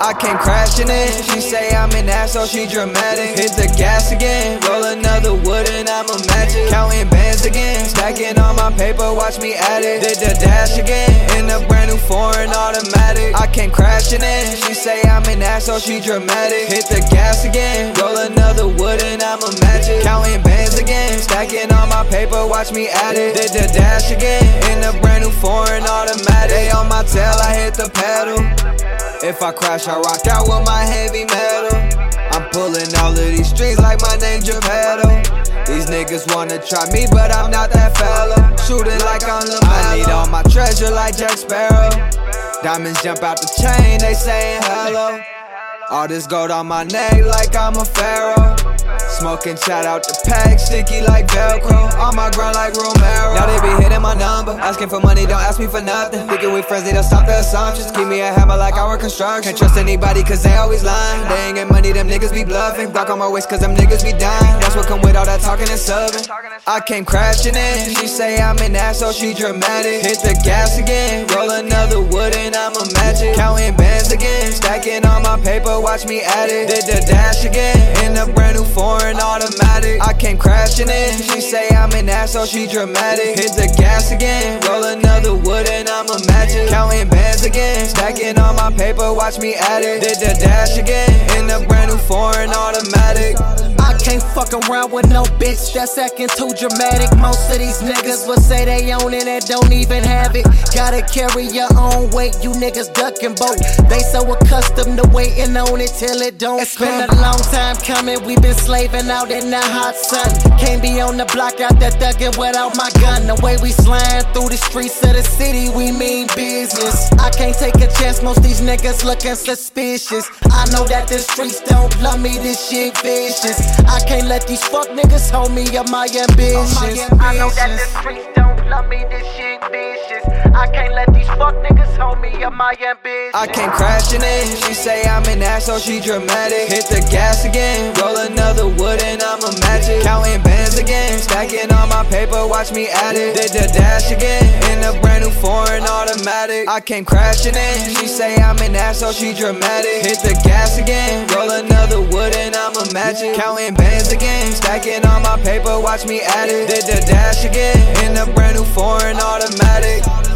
I came crashing in. She say I'm an asshole, she dramatic. Hit the gas again, roll another wood and I'ma match it. Counting bands again, stacking all my paper, watch me add it. Did the dash again, in a brand new foreign automatic. I came crashing in. She say I'm an asshole, she dramatic. Hit the gas again, roll another wood and I'ma match it. Counting bands again, stacking all my paper, watch me add it. Did the dash again, in a brand new foreign automatic. They on my tail, I hit the pedal. If I crash, I rock out with my heavy metal. I'm pulling all of these strings like my name Geppetto. These niggas wanna try me, but I'm not that fella. Shooting like I'm LaMelo. I need all my treasure like Jack Sparrow. Diamonds jump out the chain, they saying hello. All this gold on my neck like I'm a pharaoh. Smoking chat out the pack, sticky like Velcro. On my grind like Romero. Now they be hitting my number, asking for money, don't ask me for nothing. Thinking we friends, they don't stop the assumptions. Keep me a hammer like our construction. Can't trust anybody cause they always lying. They ain't get money, them niggas be bluffing. Glock on my waist cause them niggas be dying. That's what come with all that talking and subbing. I came crashing in. She say I'm an asshole, she dramatic. Hit the gas again, roll another wood and I'ma match. Counting bands again, stacking all my paper, watch me add it. Did the dash again, in a brand new foreign automatic. I came crashing in. She say I'm an asshole, she dramatic. Hit the gas again, Counting bands again, stacking all my paper, watch me add it. Did the dash again, in a brand new foreign automatic. Can't fuck around with no bitch that's acting too dramatic. Most of these niggas will say they own it and don't even have it. Gotta carry your own weight, you niggas duck and boat. They so accustomed to waiting on it till it don't It's been a long time coming, we been slaving out in the hot sun. Can't be on the block out there thugging without my gun. The way we slide through the streets of the city, we mean business. I can't take a chance, most these niggas looking suspicious. I know that the streets don't love me, this shit vicious. I can't let these fuck niggas hold me up my ambitions. I know that the streets don't love me, this shit vicious. I can't let these fuck niggas hold me up my ambitions. I came crashing in. She say I'm an asshole, she dramatic. Hit the gas again, roll another wood and I'ma match it. Counting bands again, stacking all my paper, watch me add it. Did the dash again, in a brand new foreign automatic. I came crashing in. She say I'm an asshole, she dramatic. Hit the gas again, roll another wood and I'ma it. Counting bands again, stacking all my paper, watch me add it. Did the dash again, in a brand new foreign automatic.